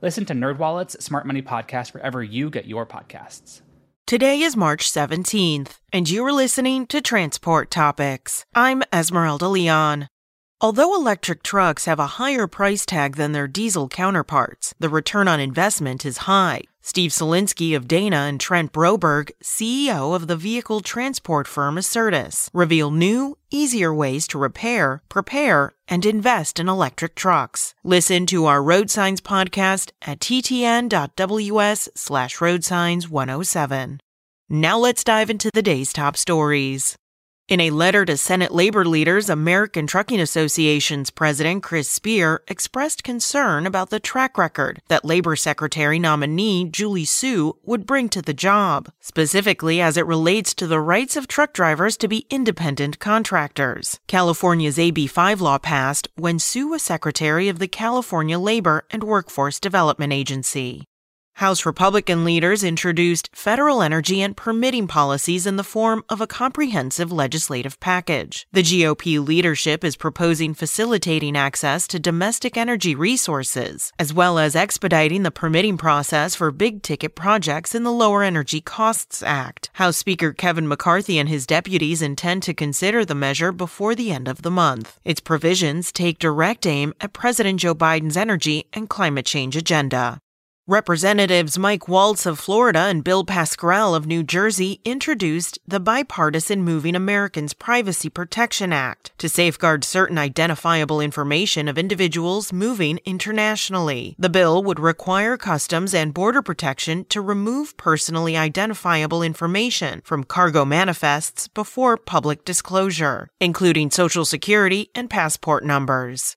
Listen to NerdWallet's Smart Money Podcast wherever you get your podcasts. Today is March 17th, and you are listening to Transport Topics. I'm Esmeralda Leon. Although electric trucks have a higher price tag than their diesel counterparts, the return on investment is high. Steve Slesinski of Dana and Trent Broberg, CEO of the vehicle transport firm Acertus, reveal new, easier ways to repair, prepare, and invest in electric trucks. Listen to our Road Signs podcast at ttn.ws slash roadsigns107. Now let's dive into the day's top stories. In a letter to Senate labor leaders, American Trucking Association's president Chris Spear expressed concern about the track record that labor secretary nominee Julie Su would bring to the job, specifically as it relates to the rights of truck drivers to be independent contractors. California's AB5 law passed when Su was secretary of the California Labor and Workforce Development Agency. House Republican leaders introduced federal energy and permitting policies in the form of a comprehensive legislative package. The GOP leadership is proposing facilitating access to domestic energy resources, as well as expediting the permitting process for big ticket projects in the Lower Energy Costs Act. House Speaker Kevin McCarthy and his deputies intend to consider the measure before the end of the month. Its provisions take direct aim at President Joe Biden's energy and climate change agenda. Representatives Mike Waltz of Florida and Bill Pascrell of New Jersey introduced the bipartisan Moving Americans Privacy Protection Act to safeguard certain identifiable information of individuals moving internationally. The bill would require Customs and Border Protection to remove personally identifiable information from cargo manifests before public disclosure, including Social Security and passport numbers.